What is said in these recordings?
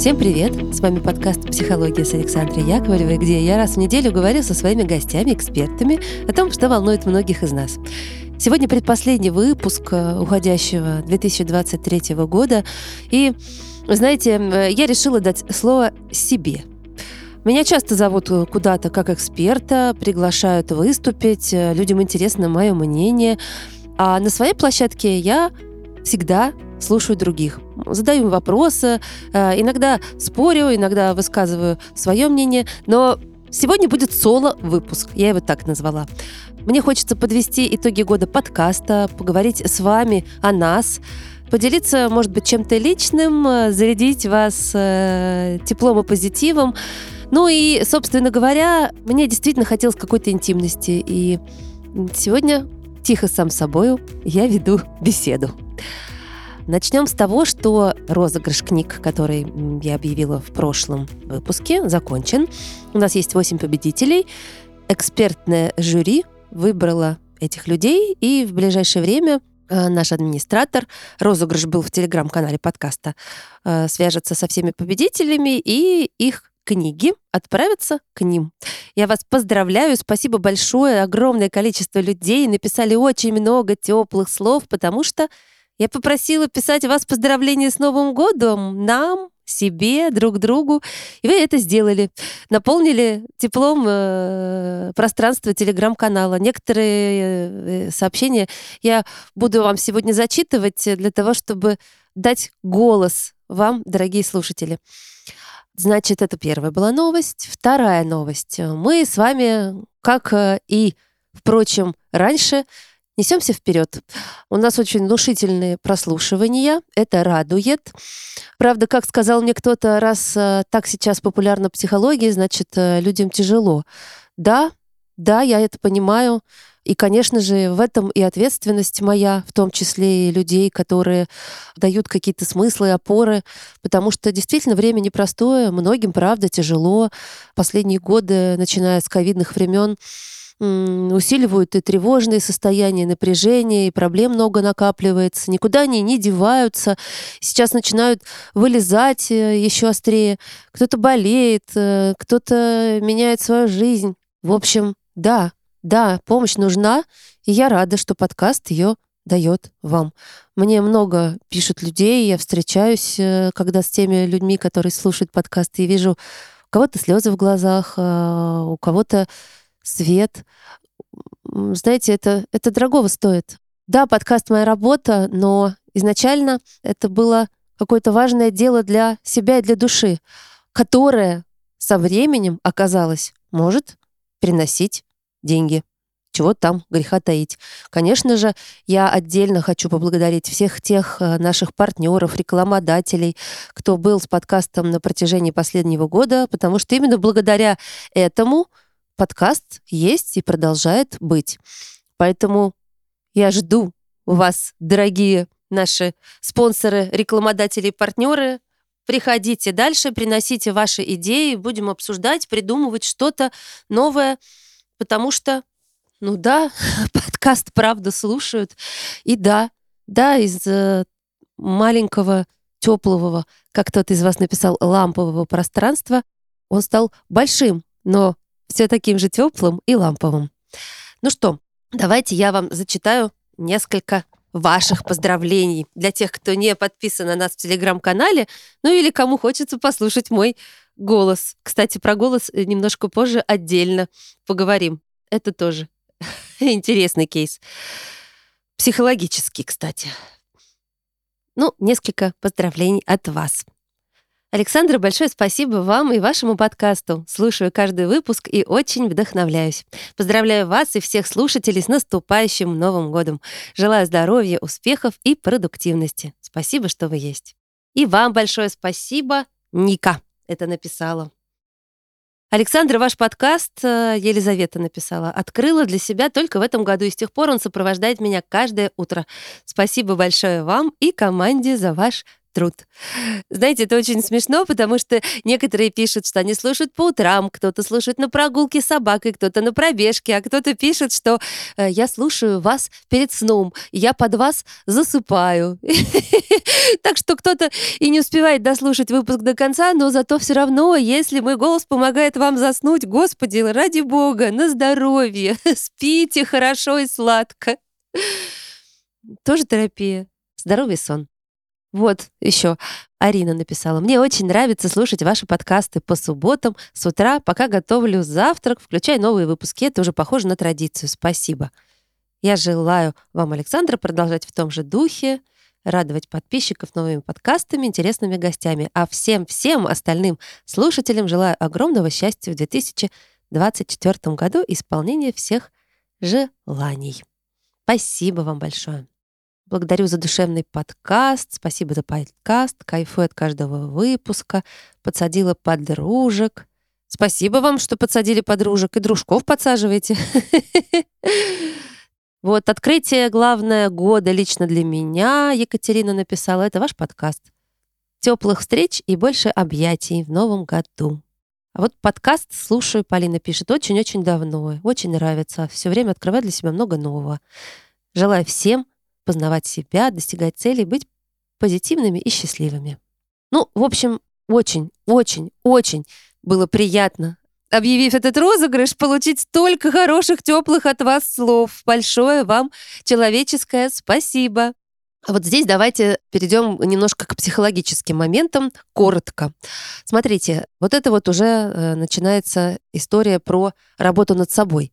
Всем привет! С вами подкаст «Психология» с Александрой Яковлевой, где я раз в неделю говорю со своими гостями, экспертами о том, что волнует многих из нас. Сегодня предпоследний выпуск э, уходящего 2023 года. И, знаете, э, я решила дать слово себе. Меня часто зовут э, куда-то как эксперта, приглашают выступить, людям интересно мое мнение. А на своей площадке я всегда слушаю других, задаю им вопросы, иногда спорю, иногда высказываю свое мнение, но сегодня будет соло-выпуск, я его так назвала. Мне хочется подвести итоги года подкаста, поговорить с вами о нас, поделиться, может быть, чем-то личным, э, зарядить вас э, теплом и позитивом. Ну и, собственно говоря, мне действительно хотелось какой-то интимности. И сегодня тихо сам собою я веду беседу. Начнем с того, что розыгрыш книг, который я объявила в прошлом выпуске, закончен. У нас есть 8 победителей. Экспертное жюри выбрала этих людей, и в ближайшее время э, наш администратор, розыгрыш был в телеграм-канале подкаста, э, свяжется со всеми победителями, и их книги отправятся к ним. Я вас поздравляю, спасибо большое. Огромное количество людей написали очень много теплых слов, потому что я попросила писать вас поздравления с Новым годом нам, себе, друг другу. И вы это сделали. Наполнили теплом э, пространство телеграм-канала. Некоторые э, сообщения я буду вам сегодня зачитывать для того, чтобы дать голос вам, дорогие слушатели. Значит, это первая была новость. Вторая новость. Мы с вами, как э, и, впрочем, раньше, Несемся вперед. У нас очень внушительные прослушивания. Это радует. Правда, как сказал мне кто-то, раз э, так сейчас популярна психология, значит, э, людям тяжело. Да, да, я это понимаю. И, конечно же, в этом и ответственность моя, в том числе и людей, которые дают какие-то смыслы, опоры, потому что действительно время непростое, многим, правда, тяжело. Последние годы, начиная с ковидных времен, усиливают и тревожные состояния, напряжение, и проблем много накапливается, никуда они не деваются. Сейчас начинают вылезать э, еще острее. Кто-то болеет, э, кто-то меняет свою жизнь. В общем, да, да, помощь нужна, и я рада, что подкаст ее дает вам. Мне много пишут людей, я встречаюсь, э, когда с теми людьми, которые слушают подкасты, и вижу у кого-то слезы в глазах, у кого-то свет. Знаете, это, это дорогого стоит. Да, подкаст моя работа, но изначально это было какое-то важное дело для себя и для души, которое со временем оказалось может приносить деньги. Чего там греха таить. Конечно же, я отдельно хочу поблагодарить всех тех э, наших партнеров, рекламодателей, кто был с подкастом на протяжении последнего года, потому что именно благодаря этому подкаст есть и продолжает быть. Поэтому я жду вас, дорогие наши спонсоры, рекламодатели и партнеры. Приходите дальше, приносите ваши идеи, будем обсуждать, придумывать что-то новое, потому что, ну да, подкаст правда слушают. И да, да, из э, маленького, теплого, как кто-то из вас написал, лампового пространства, он стал большим, но все таким же теплым и ламповым. Ну что, давайте я вам зачитаю несколько ваших поздравлений для тех, кто не подписан на нас в телеграм-канале, ну или кому хочется послушать мой голос. Кстати, про голос немножко позже отдельно поговорим. Это тоже интересный кейс. Психологический, кстати. Ну, несколько поздравлений от вас. Александра, большое спасибо вам и вашему подкасту. Слушаю каждый выпуск и очень вдохновляюсь. Поздравляю вас и всех слушателей с наступающим Новым годом. Желаю здоровья, успехов и продуктивности. Спасибо, что вы есть. И вам большое спасибо, Ника это написала. Александр, ваш подкаст, э, Елизавета написала, открыла для себя только в этом году, и с тех пор он сопровождает меня каждое утро. Спасибо большое вам и команде за ваш труд. Знаете, это очень смешно, потому что некоторые пишут, что они слушают по утрам, кто-то слушает на прогулке с собакой, кто-то на пробежке, а кто-то пишет, что э, я слушаю вас перед сном, я под вас засыпаю. Так что кто-то и не успевает дослушать выпуск до конца, но зато все равно, если мой голос помогает вам заснуть, господи, ради бога, на здоровье, спите хорошо и сладко. Тоже терапия. Здоровый сон. Вот еще Арина написала. Мне очень нравится слушать ваши подкасты по субботам с утра, пока готовлю завтрак, включая новые выпуски. Это уже похоже на традицию. Спасибо. Я желаю вам, Александра, продолжать в том же духе, радовать подписчиков новыми подкастами, интересными гостями. А всем-всем остальным слушателям желаю огромного счастья в 2024 году исполнения всех желаний. Спасибо вам большое. Благодарю за душевный подкаст. Спасибо за подкаст. Кайфую от каждого выпуска. Подсадила подружек. Спасибо вам, что подсадили подружек. И дружков подсаживаете. Вот открытие, главное, года лично для меня, Екатерина написала, это ваш подкаст. Теплых встреч и больше объятий в новом году. А вот подкаст слушаю, Полина пишет, очень-очень давно, очень нравится. Все время открываю для себя много нового. Желаю всем познавать себя, достигать целей, быть позитивными и счастливыми. Ну, в общем, очень, очень, очень было приятно, объявив этот розыгрыш, получить столько хороших, теплых от вас слов. Большое вам человеческое спасибо. А вот здесь давайте перейдем немножко к психологическим моментам, коротко. Смотрите, вот это вот уже э, начинается история про работу над собой.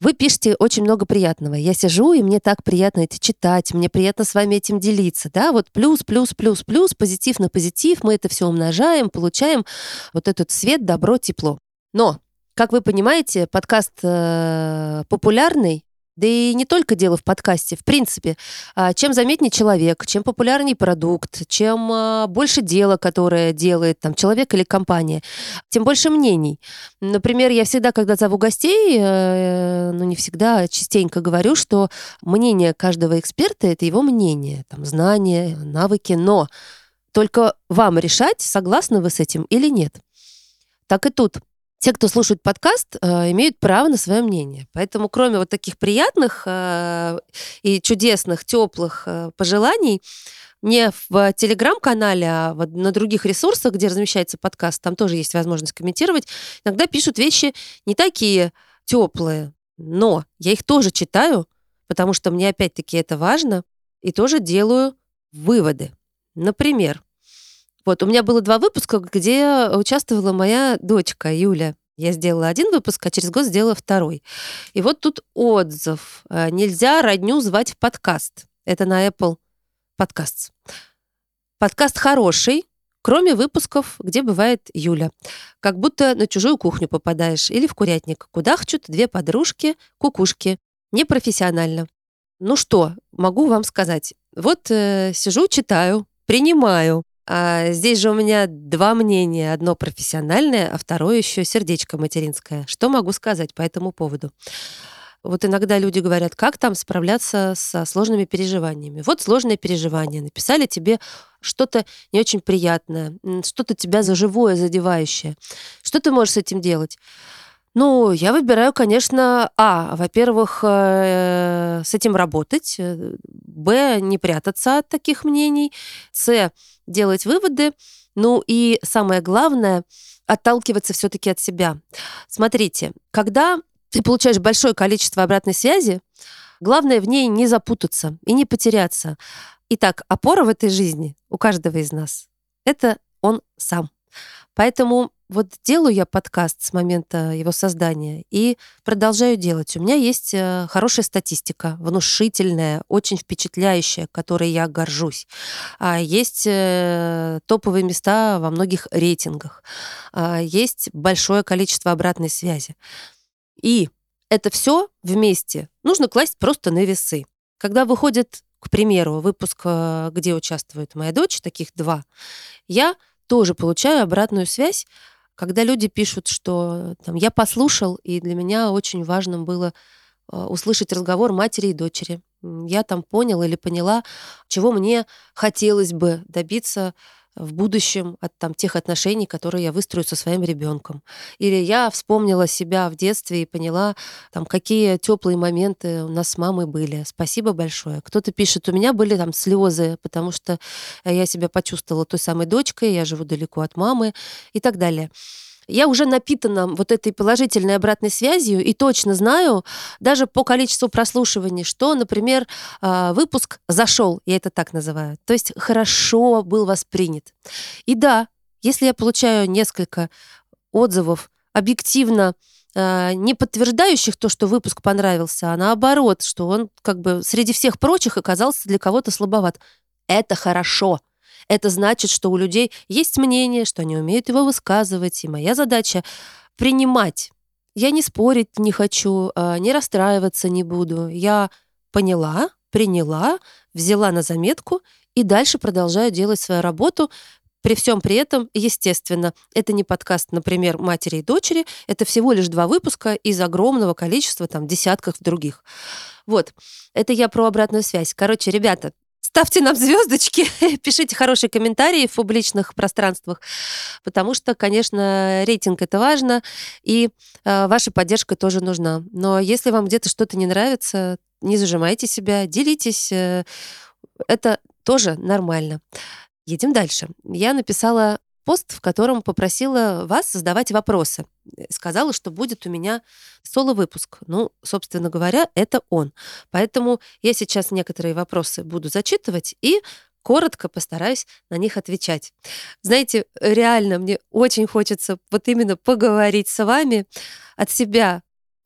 Вы пишете очень много приятного. Я сижу, и мне так приятно это читать, мне приятно с вами этим делиться. Да? Вот плюс, плюс, плюс, плюс, позитив на позитив, мы это все умножаем, получаем вот этот свет, добро, тепло. Но, как вы понимаете, подкаст э, популярный, да и не только дело в подкасте. В принципе, а, чем заметнее человек, чем популярнее продукт, чем а, больше дела, которое делает там человек или компания, тем больше мнений. Например, я всегда, когда зову гостей, э, ну не всегда, а частенько говорю, что мнение каждого эксперта — это его мнение, там, знания, навыки, но только вам решать, согласны вы с этим или нет. Так и тут те, кто слушает подкаст, э, имеют право на свое мнение. Поэтому, кроме вот таких приятных э, и чудесных, теплых э, пожеланий, не в телеграм-канале, а на других ресурсах, где размещается подкаст, там тоже есть возможность комментировать, иногда пишут вещи не такие теплые, но я их тоже читаю, потому что мне опять-таки это важно, и тоже делаю выводы. Например, вот, у меня было два выпуска, где участвовала моя дочка Юля. Я сделала один выпуск, а через год сделала второй. И вот тут отзыв. Э, Нельзя родню звать в подкаст. Это на Apple Podcasts. Подкаст хороший, кроме выпусков, где бывает Юля. Как будто на чужую кухню попадаешь или в курятник. Куда хчут две подружки, кукушки. Непрофессионально. Ну что, могу вам сказать. Вот э, сижу, читаю, принимаю. А здесь же у меня два мнения. Одно профессиональное, а второе еще сердечко материнское. Что могу сказать по этому поводу? Вот иногда люди говорят, как там справляться со сложными переживаниями. Вот сложное переживание. Написали тебе что-то не очень приятное, что-то тебя за живое задевающее. Что ты можешь с этим делать? Ну, я выбираю, конечно, а, во-первых, э, с этим работать, э, б, не прятаться от таких мнений, с, делать выводы, ну и самое главное, отталкиваться все-таки от себя. Смотрите, когда ты получаешь большое количество обратной связи, главное в ней не запутаться и не потеряться. Итак, опора в этой жизни у каждого из нас — это он сам. Поэтому вот делаю я подкаст с момента его создания и продолжаю делать. У меня есть э, хорошая статистика, внушительная, очень впечатляющая, которой я горжусь. А есть э, топовые места во многих рейтингах. А есть большое количество обратной связи. И это все вместе нужно класть просто на весы. Когда выходит, к примеру, выпуск, э, где участвует моя дочь, таких два, я тоже получаю обратную связь когда люди пишут, что там, я послушал, и для меня очень важным было э, услышать разговор матери и дочери. я там понял или поняла, чего мне хотелось бы добиться в будущем от там, тех отношений, которые я выстрою со своим ребенком. Или я вспомнила себя в детстве и поняла, там, какие теплые моменты у нас с мамой были. Спасибо большое. Кто-то пишет, у меня были там слезы, потому что я себя почувствовала той самой дочкой, я живу далеко от мамы и так далее я уже напитана вот этой положительной обратной связью и точно знаю, даже по количеству прослушиваний, что, например, а, выпуск зашел, я это так называю. То есть хорошо был воспринят. И да, если я получаю несколько отзывов объективно а, не подтверждающих то, что выпуск понравился, а наоборот, что он как бы среди всех прочих оказался для кого-то слабоват. Это хорошо. Это значит, что у людей есть мнение, что они умеют его высказывать, и моя задача — принимать. Я не спорить не хочу, а, не расстраиваться не буду. Я поняла, приняла, взяла на заметку и дальше продолжаю делать свою работу, при всем при этом, естественно, это не подкаст, например, матери и дочери, это всего лишь два выпуска из огромного количества, там, десятков других. Вот, это я про обратную связь. Короче, ребята, Ставьте нам звездочки, пишите хорошие комментарии в публичных пространствах, потому что, конечно, рейтинг это важно, и э, ваша поддержка тоже нужна. Но если вам где-то что-то не нравится, не зажимайте себя, делитесь. Э, это тоже нормально. Едем дальше. Я написала пост, в котором попросила вас задавать вопросы. Сказала, что будет у меня соло-выпуск. Ну, собственно говоря, это он. Поэтому я сейчас некоторые вопросы буду зачитывать и коротко постараюсь на них отвечать. Знаете, реально мне очень хочется вот именно поговорить с вами от себя,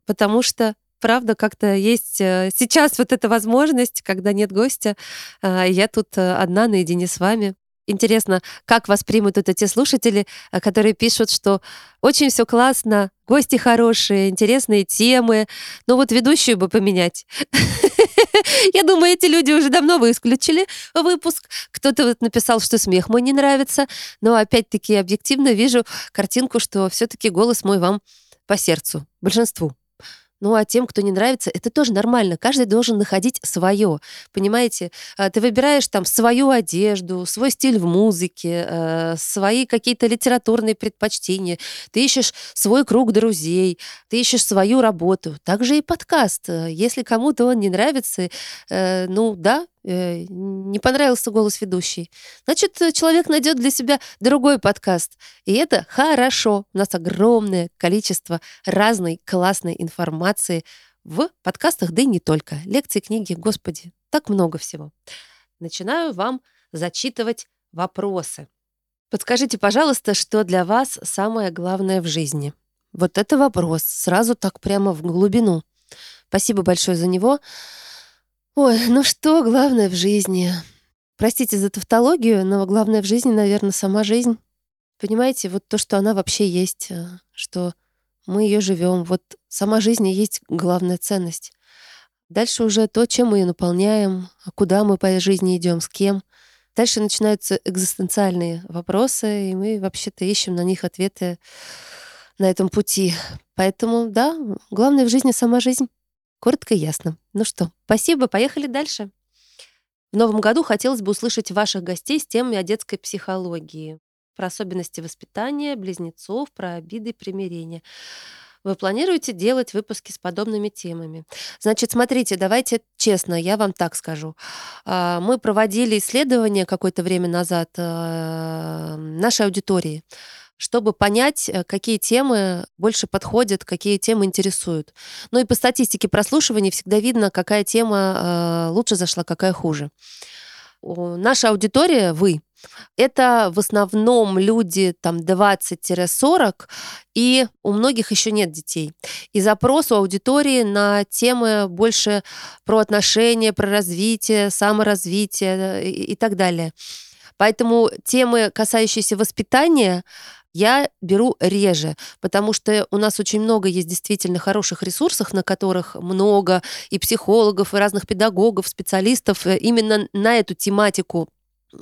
потому что правда, как-то есть э, сейчас вот эта возможность, когда нет гостя, а, я тут э, одна наедине с вами. Интересно, как воспримут это те слушатели, э, которые пишут, что очень все классно, гости хорошие, интересные темы, но вот ведущую бы поменять. Я думаю, эти люди уже давно вы исключили выпуск. Кто-то вот написал, что смех мой не нравится, но опять-таки объективно вижу картинку, что все-таки голос мой вам по сердцу, большинству. Ну а тем, кто не нравится, это тоже нормально. Каждый должен находить свое. Понимаете? А, ты выбираешь там свою одежду, свой стиль в музыке, э, свои какие-то литературные предпочтения. Ты ищешь свой круг друзей, ты ищешь свою работу. Также и подкаст. Если кому-то он не нравится, э, ну да, Э, не понравился голос ведущей. Значит, человек найдет для себя другой подкаст. И это хорошо. У нас огромное количество разной классной информации в подкастах, да и не только. Лекции, книги, господи, так много всего. Начинаю вам зачитывать вопросы. Подскажите, пожалуйста, что для вас самое главное в жизни? Вот это вопрос, сразу так прямо в глубину. Спасибо большое за него. Ой, ну что главное в жизни? Простите за тавтологию, но главное в жизни, наверное, сама жизнь. Понимаете, вот то, что она вообще есть, э, что мы ее живем, вот сама жизнь и есть главная ценность. Дальше уже то, чем мы ее наполняем, а куда мы по жизни идем, с кем. Дальше начинаются экзистенциальные вопросы, и мы вообще-то ищем на них ответы на этом пути. Поэтому, да, главное в жизни сама жизнь. Коротко и ясно. Ну что, спасибо, поехали дальше. В новом году хотелось бы услышать ваших гостей с темой о детской психологии, про особенности воспитания, близнецов, про обиды и примирения. Вы планируете делать выпуски с подобными темами? Значит, смотрите, давайте честно, я вам так скажу. А, мы проводили исследование какое-то время назад э, нашей аудитории чтобы понять, э, какие темы больше подходят, какие темы интересуют. Ну и по статистике прослушивания всегда видно, какая тема э, лучше зашла, какая хуже. Наша аудитория, вы, это в основном люди там 20-40, и у многих еще нет детей. И запрос у аудитории на темы больше про отношения, про развитие, саморазвитие э, и, и так далее. Поэтому темы, касающиеся воспитания, я беру реже, потому что у нас очень много есть действительно хороших ресурсов, на которых много и психологов, и разных педагогов, специалистов э, именно на эту тематику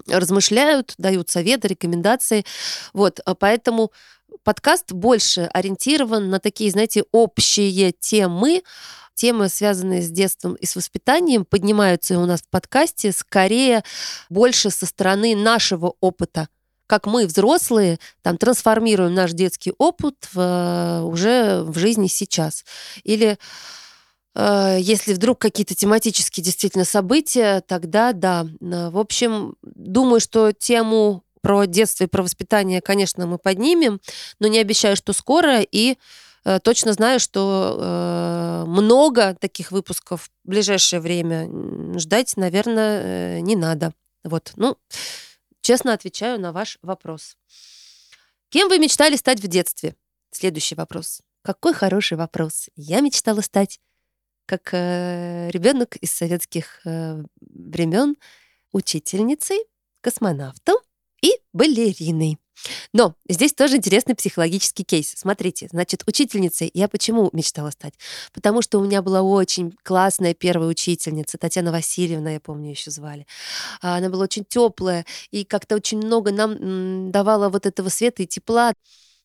размышляют, дают советы, рекомендации. Вот, а поэтому подкаст больше ориентирован на такие, знаете, общие темы, темы, связанные с детством и с воспитанием, поднимаются у нас в подкасте скорее больше со стороны нашего опыта как мы, взрослые, там, трансформируем наш детский опыт в, уже в жизни сейчас. Или э, если вдруг какие-то тематические действительно события, тогда да. В общем, думаю, что тему про детство и про воспитание, конечно, мы поднимем, но не обещаю, что скоро, и э, точно знаю, что э, много таких выпусков в ближайшее время ждать, наверное, э, не надо. Вот, ну, честно отвечаю на ваш вопрос. Кем вы мечтали стать в детстве? Следующий вопрос. Какой хороший вопрос. Я мечтала стать, как э, ребенок из советских э, времен, учительницей, космонавтом и балериной. Но здесь тоже интересный психологический кейс. Смотрите, значит, учительницей я почему мечтала стать? Потому что у меня была очень классная первая учительница, Татьяна Васильевна, я помню, еще звали. А, она была очень теплая и как-то очень много нам давала вот этого света и тепла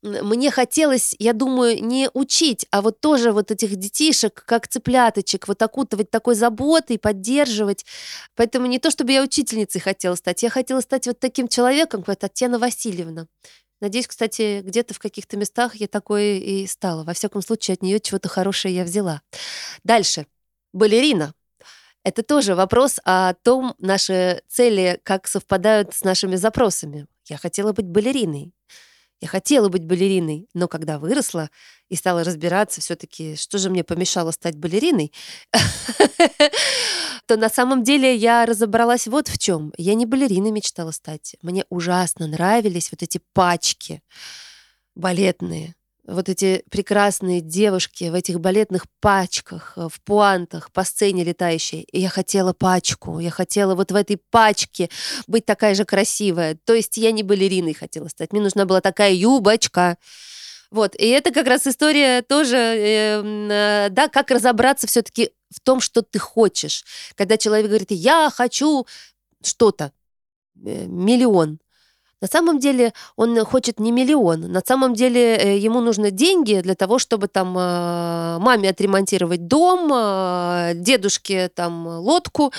мне хотелось, я думаю, не учить, а вот тоже вот этих детишек, как цыпляточек, вот окутывать такой заботой, поддерживать. Поэтому не то, чтобы я учительницей хотела стать, я хотела стать вот таким человеком, как Татьяна Васильевна. Надеюсь, кстати, где-то в каких-то местах я такой и стала. Во всяком случае, от нее чего-то хорошее я взяла. Дальше. Балерина. Это тоже вопрос о том, наши цели как совпадают с нашими запросами. Я хотела быть балериной. Я хотела быть балериной, но когда выросла и стала разбираться все-таки, что же мне помешало стать балериной, то на самом деле я разобралась вот в чем. Я не балериной мечтала стать. Мне ужасно нравились вот эти пачки балетные вот эти прекрасные девушки в этих балетных пачках, э, в пуантах, по сцене летающей. И я хотела пачку, я хотела вот в этой пачке быть такая же красивая. То есть я не балериной хотела стать, мне нужна была такая юбочка. Вот, и это как раз история тоже, эм, э, да, как разобраться все-таки в том, что ты хочешь. Когда человек говорит, я хочу что-то, э, миллион, на самом деле он хочет не миллион, на самом деле э, ему нужны деньги для того, чтобы там а, маме отремонтировать дом, дедушке там лодку,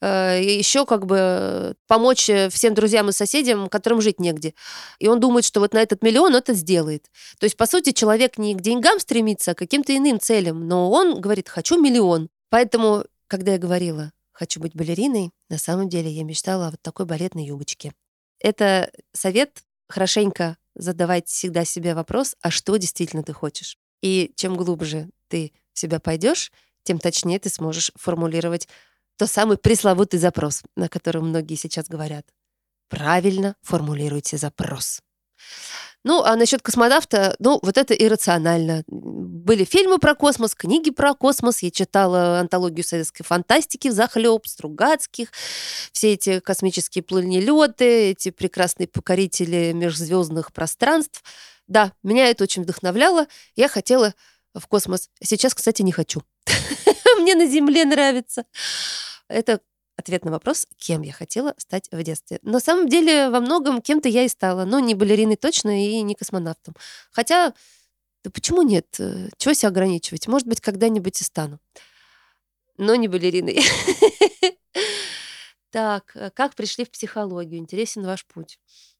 э, еще как бы помочь всем друзьям и соседям, которым жить негде. И он думает, что вот на этот миллион это сделает. То есть, по сути, человек не к деньгам стремится, а к каким-то иным целям, но он говорит, хочу миллион. Поэтому, когда я говорила, хочу быть балериной, на самом деле я мечтала о вот такой балетной юбочке. Это совет хорошенько задавать всегда себе вопрос, а что действительно ты хочешь. И чем глубже ты в себя пойдешь, тем точнее ты сможешь формулировать тот самый пресловутый запрос, на котором многие сейчас говорят. Правильно формулируйте запрос. Ну, а насчет космонавта, ну, вот это иррационально. Были фильмы про космос, книги про космос. Я читала антологию советской фантастики захлеб, Стругацких, все эти космические планелеты, эти прекрасные покорители межзвездных пространств. Да, меня это очень вдохновляло. Я хотела в космос. Сейчас, кстати, не хочу. Мне на Земле нравится. Это ответ на вопрос, кем я хотела стать в детстве. На самом деле, во многом кем-то я и стала. Но не балериной точно и не космонавтом. Хотя, да почему нет? Э, чего себя ограничивать? Может быть, когда-нибудь и стану. Но не балериной. Так, э, как пришли в психологию? Интересен ваш путь.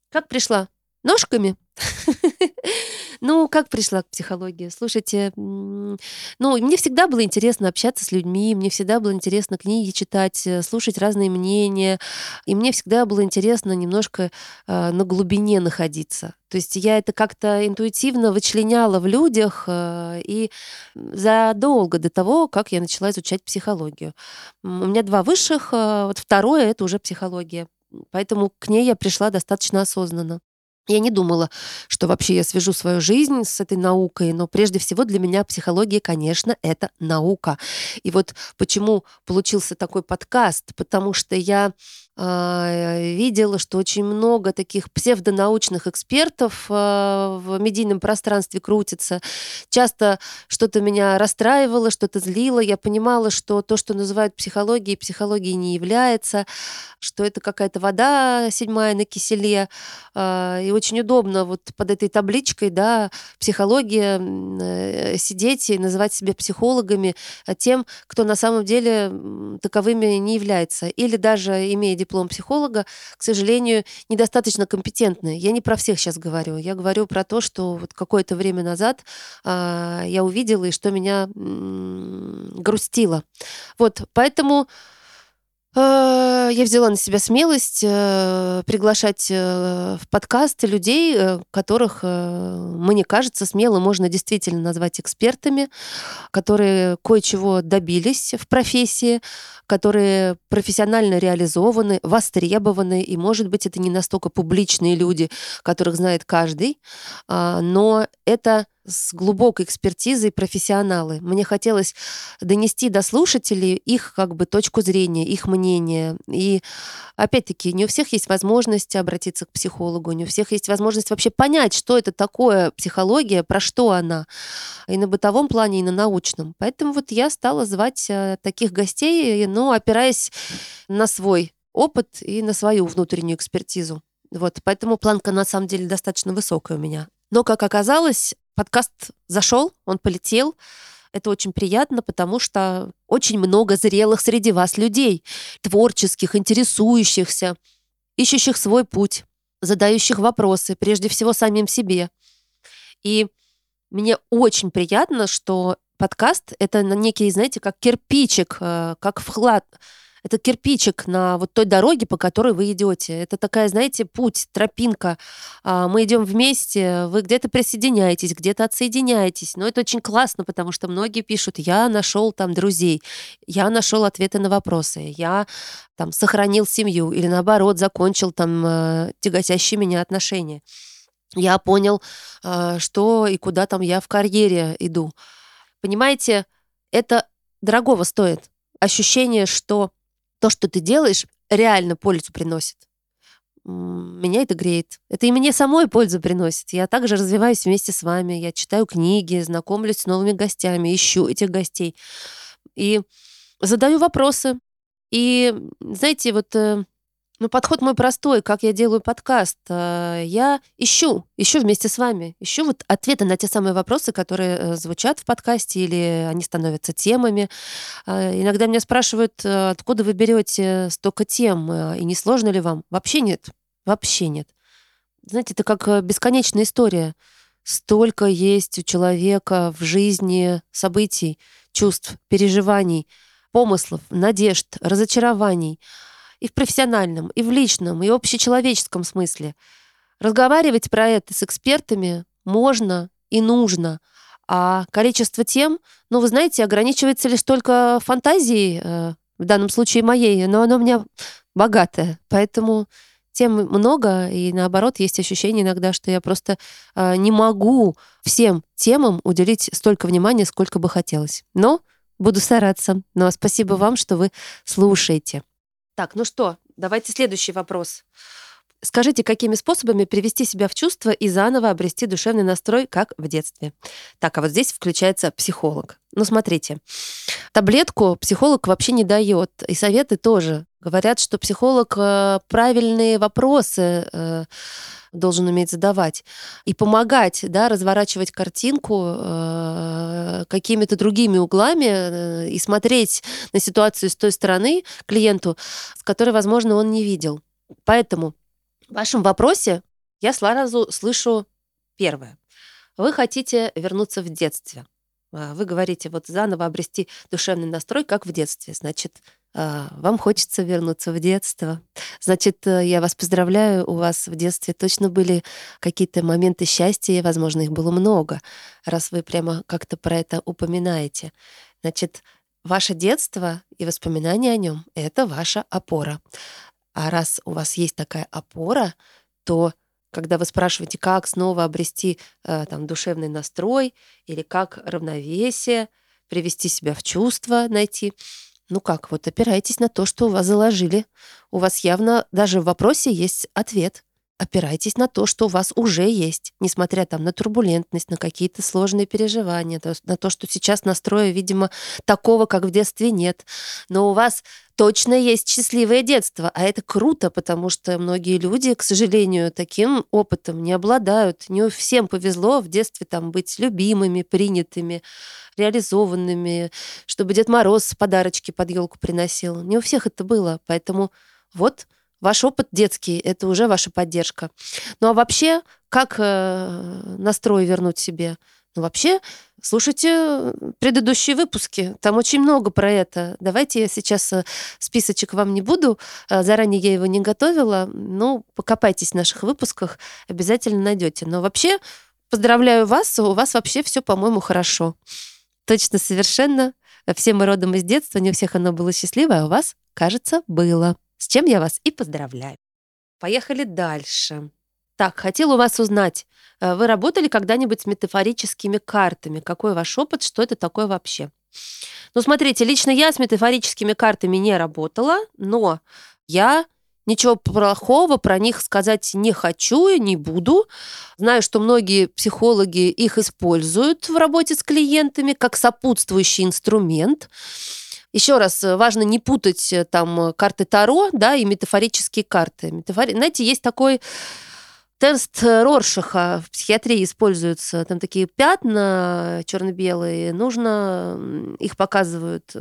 Как пришла? Ножками? Ну, как пришла к психологии? Слушайте, ну, мне всегда было интересно общаться с людьми, мне всегда было интересно книги читать, э, слушать разные мнения, и мне всегда было интересно немножко э, на глубине находиться. То есть я это как-то интуитивно вычленяла в людях э, и задолго до того, как я начала изучать психологию. У меня два высших, э, вот второе — это уже психология. Поэтому к ней я пришла достаточно осознанно. Я не думала, что вообще я свяжу свою жизнь с этой наукой, но прежде всего для меня психология, конечно, это наука. И вот почему получился такой подкаст, потому что я а, видела, что очень много таких псевдонаучных экспертов а, в медийном пространстве крутится. Часто что-то меня расстраивало, что-то злило. Я понимала, что то, что называют психологией, психологией не является, что это какая-то вода седьмая на киселе. А, и очень удобно вот под этой табличкой, да, психология, э, сидеть и называть себя психологами тем, кто на самом деле таковыми не является. Или даже имея диплом психолога, к сожалению, недостаточно компетентны. Я не про всех сейчас говорю. Я говорю про то, что вот какое-то время назад э, я увидела и что меня м- грустило. Вот, поэтому я взяла на себя смелость э, приглашать э, в подкасты людей, э, которых, мне кажется, смело можно действительно назвать экспертами, которые кое-чего добились в профессии, которые профессионально реализованы, востребованы, и, может быть, это не настолько публичные люди, которых знает каждый, а, но это с глубокой экспертизой профессионалы. Мне хотелось донести до слушателей их как бы точку зрения, их мнение. И опять-таки, не у всех есть возможность обратиться к психологу, не у всех есть возможность вообще понять, что это такое психология, про что она. И на бытовом плане, и на научном. Поэтому вот я стала звать э, таких гостей, ну, опираясь на свой опыт и на свою внутреннюю экспертизу. Вот, поэтому планка на самом деле достаточно высокая у меня. Но, как оказалось, подкаст зашел, он полетел. Это очень приятно, потому что очень много зрелых среди вас людей, творческих, интересующихся, ищущих свой путь, задающих вопросы, прежде всего самим себе. И мне очень приятно, что подкаст — это некий, знаете, как кирпичик, э, как вклад это кирпичик на вот той дороге, по которой вы идете. Это такая, знаете, путь, тропинка. А, мы идем вместе, вы где-то присоединяетесь, где-то отсоединяетесь. Но это очень классно, потому что многие пишут, я нашел там друзей, я нашел ответы на вопросы, я там сохранил семью или наоборот закончил там э, тяготящие меня отношения. Я понял, э, что и куда там я в карьере иду. Понимаете, это дорогого стоит. Ощущение, что то, что ты делаешь, реально пользу приносит. Меня это греет. Это и мне самой пользу приносит. Я также развиваюсь вместе с вами. Я читаю книги, знакомлюсь с новыми гостями, ищу этих гостей. И задаю вопросы. И, знаете, вот э, ну, подход мой простой, как я делаю подкаст. Э, я ищу, ищу вместе с вами, ищу вот ответы на те самые вопросы, которые э, звучат в подкасте, или они становятся темами. Э, иногда меня спрашивают, откуда вы берете столько тем, и не сложно ли вам? Вообще нет, вообще нет. Знаете, это как бесконечная история. Столько есть у человека в жизни событий, чувств, переживаний, помыслов, надежд, разочарований — и в профессиональном, и в личном, и общечеловеческом смысле. Разговаривать про это с экспертами можно и нужно. А количество тем, ну, вы знаете, ограничивается лишь только фантазией, э, в данном случае моей, но оно у меня богатое. Поэтому тем много, и наоборот, есть ощущение иногда, что я просто э, не могу всем темам уделить столько внимания, сколько бы хотелось. Но буду стараться. Но спасибо вам, что вы слушаете. Так, ну что, давайте следующий вопрос. Скажите, какими способами привести себя в чувство и заново обрести душевный настрой, как в детстве? Так, а вот здесь включается психолог. Ну, смотрите, таблетку психолог вообще не дает, и советы тоже. Говорят, что психолог э, правильные вопросы э, должен уметь задавать и помогать, да, разворачивать картинку э, какими-то другими углами э, и смотреть на ситуацию с той стороны клиенту, с которой, возможно, он не видел. Поэтому в вашем вопросе я сразу слышу первое. Вы хотите вернуться в детстве. А, вы говорите, вот заново обрести душевный настрой, как в детстве. Значит, вам хочется вернуться в детство. Значит, э, я вас поздравляю, у вас в детстве точно были какие-то моменты счастья, и, возможно, их было много, раз вы прямо как-то про это упоминаете. Значит, ваше детство и воспоминания о нем — это ваша опора. А раз у вас есть такая опора, то когда вы спрашиваете, как снова обрести э, там, душевный настрой или как равновесие, привести себя в чувство, найти, Ну как, вот опирайтесь на то, что у вас заложили. У вас явно даже в вопросе есть ответ. Опирайтесь на то, что у вас уже есть, несмотря там на турбулентность, на какие-то сложные переживания, на то, что сейчас настроя, видимо, такого, как в детстве нет. Но у вас точно есть счастливое детство, а это круто, потому что многие люди, к сожалению, таким опытом не обладают. Не всем повезло в детстве там быть любимыми, принятыми, реализованными, чтобы Дед Мороз подарочки под елку приносил. Не у всех это было, поэтому вот Ваш опыт детский — это уже ваша поддержка. Ну а вообще, как э, настрой вернуть себе? Ну вообще, слушайте предыдущие выпуски. Там очень много про это. Давайте я сейчас э, списочек вам не буду. Э, заранее я его не готовила. Ну, покопайтесь в наших выпусках, обязательно найдете. Но вообще, поздравляю вас, у вас вообще все, по-моему, хорошо. Точно, совершенно. Все мы родом из детства, не у всех оно было счастливое, а у вас, кажется, было. С чем я вас и поздравляю. Поехали дальше. Так, хотела у вас узнать, э, вы работали когда-нибудь с метафорическими картами? Какой ваш опыт? Что это такое вообще? Ну, смотрите, лично я с метафорическими картами не работала, но я ничего плохого про них сказать не хочу и не буду. Знаю, что многие психологи их используют в работе с клиентами как сопутствующий инструмент. Еще раз, э, важно не путать э, там карты Таро, да, и метафорические карты. Метафори... Знаете, есть такой Тест Роршаха в психиатрии используются. Там такие пятна черно-белые. Нужно, их показывают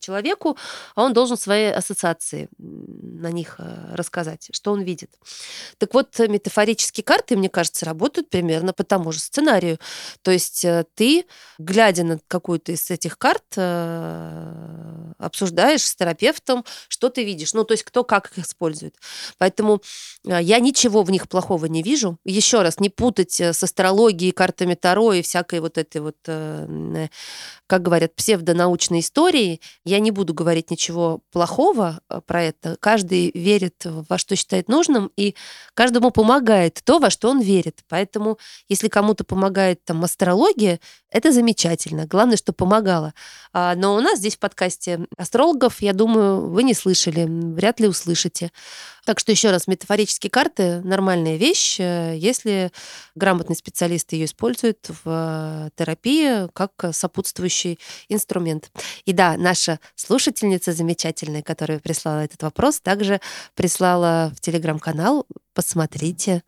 человеку, а он должен свои ассоциации на них рассказать, что он видит. Так вот, метафорические карты, мне кажется, работают примерно по тому же сценарию. То есть ты, глядя на какую-то из этих карт, обсуждаешь с терапевтом, что ты видишь. Ну, то есть кто как их использует. Поэтому я ничего в них плохого не вижу. Еще раз, не путать э, с астрологией, картами Таро и всякой вот этой вот, э, как говорят, псевдонаучной историей. Я не буду говорить ничего плохого э, про это. Каждый верит во что считает нужным, и каждому помогает то, во что он верит. Поэтому, если кому-то помогает там астрология, это замечательно. Главное, что помогало. А, но у нас здесь в подкасте астрологов, я думаю, вы не слышали, вряд ли услышите. Так что еще раз, метафорические карты — нормальная вещь, э, если грамотный специалист ее использует в э, терапии как сопутствующий инструмент. И да, наша слушательница замечательная, которая прислала этот вопрос, также прислала в телеграм-канал «Посмотрите»,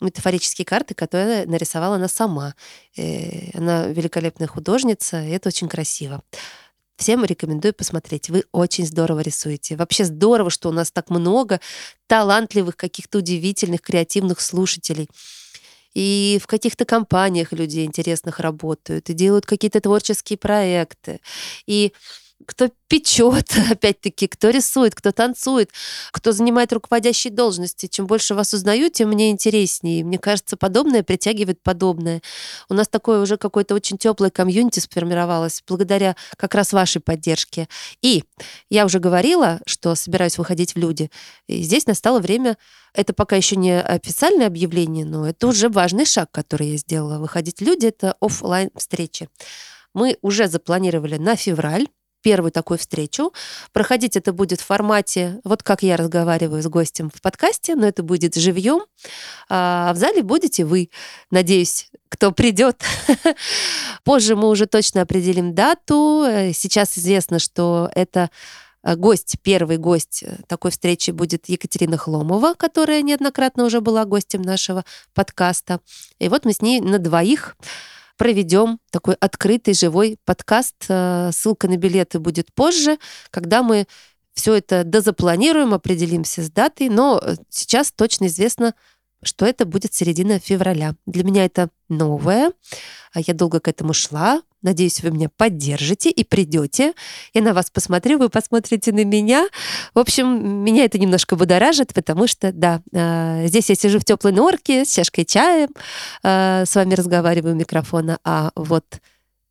метафорические карты, которые нарисовала она сама. Э, она великолепная художница, и это очень красиво. Всем рекомендую посмотреть. Вы очень здорово рисуете. Вообще здорово, что у нас так много талантливых, каких-то удивительных, креативных слушателей. И в каких-то компаниях люди интересных работают, и делают какие-то творческие проекты. И кто печет, опять-таки, кто рисует, кто танцует, кто занимает руководящие должности. Чем больше вас узнаю, тем мне интереснее. Мне кажется, подобное притягивает подобное. У нас такое уже какое-то очень теплое комьюнити сформировалось благодаря как раз вашей поддержке. И я уже говорила, что собираюсь выходить в люди. И здесь настало время это пока еще не официальное объявление, но это уже важный шаг, который я сделала. Выходить в люди — это офлайн встречи. Мы уже запланировали на февраль первую такую встречу. Проходить это будет в формате, вот как я разговариваю с гостем в подкасте, но это будет живьем. А в зале будете вы, надеюсь, кто придет. Позже мы уже точно определим дату. Сейчас известно, что это э, гость, первый гость такой встречи будет Екатерина Хломова, которая неоднократно уже была гостем нашего подкаста. И вот мы с ней на двоих проведем такой открытый живой подкаст. Э, ссылка на билеты будет позже, когда мы все это дозапланируем, определимся с датой, но э, сейчас точно известно, что это будет середина февраля. Для меня это новое. А я долго к этому шла. Надеюсь, вы меня поддержите и придете. Я на вас посмотрю, вы посмотрите на меня. В общем, меня это немножко будоражит, потому что, да, э, здесь я сижу в теплой норке с чашкой чая, э, с вами разговариваю у микрофона, а вот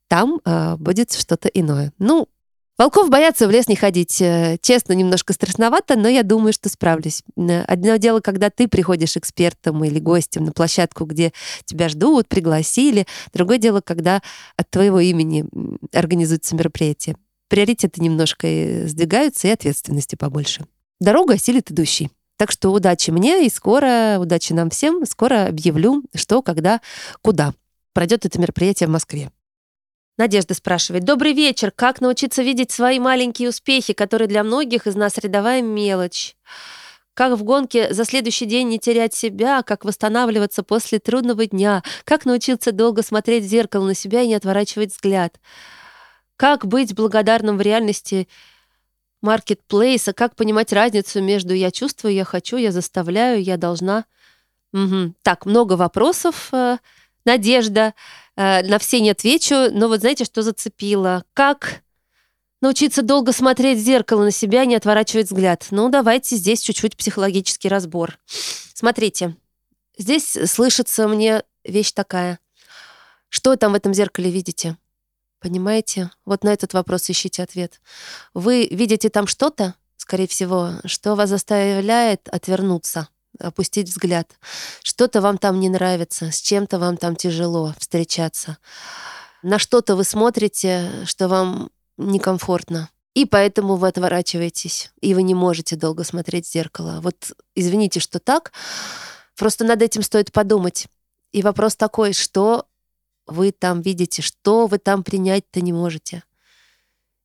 там э, будет что-то иное. Ну, Волков боятся в лес не ходить. Э, честно, немножко страшновато, но я думаю, что справлюсь. Э, одно дело, когда ты приходишь экспертом или гостем на площадку, где тебя ждут, пригласили. Другое дело, когда от твоего имени организуется мероприятие. приоритеты немножко сдвигаются и ответственности побольше. Дорога осилит идущий. Так что удачи мне и скоро, удачи нам всем. Скоро объявлю, что, когда, куда пройдет это мероприятие в Москве. Надежда спрашивает. Добрый вечер. Как научиться видеть свои маленькие успехи, которые для многих из нас рядовая мелочь? Как в гонке за следующий день не терять себя, как восстанавливаться после трудного дня, как научиться долго смотреть в зеркало на себя и не отворачивать взгляд. Как быть благодарным в реальности маркетплейса, как понимать разницу между «я чувствую», «я хочу», «я заставляю», «я должна». Угу. Так, много вопросов. Э, Надежда. Э, на все не отвечу, но вот знаете, что зацепило? Как научиться долго смотреть в зеркало на себя, не отворачивать взгляд? Ну, давайте здесь чуть-чуть психологический разбор. Смотрите, здесь слышится мне вещь такая. Что там в этом зеркале видите? Понимаете? Вот на этот вопрос ищите ответ. Вы видите там что-то, скорее всего, что вас заставляет отвернуться, опустить взгляд. Что-то вам там не нравится, с чем-то вам там тяжело встречаться. На что-то вы смотрите, что вам некомфортно. И поэтому вы отворачиваетесь, и вы не можете долго смотреть в зеркало. Вот извините, что так. Просто над этим стоит подумать. И вопрос такой, что вы там видите, что вы там принять-то не можете.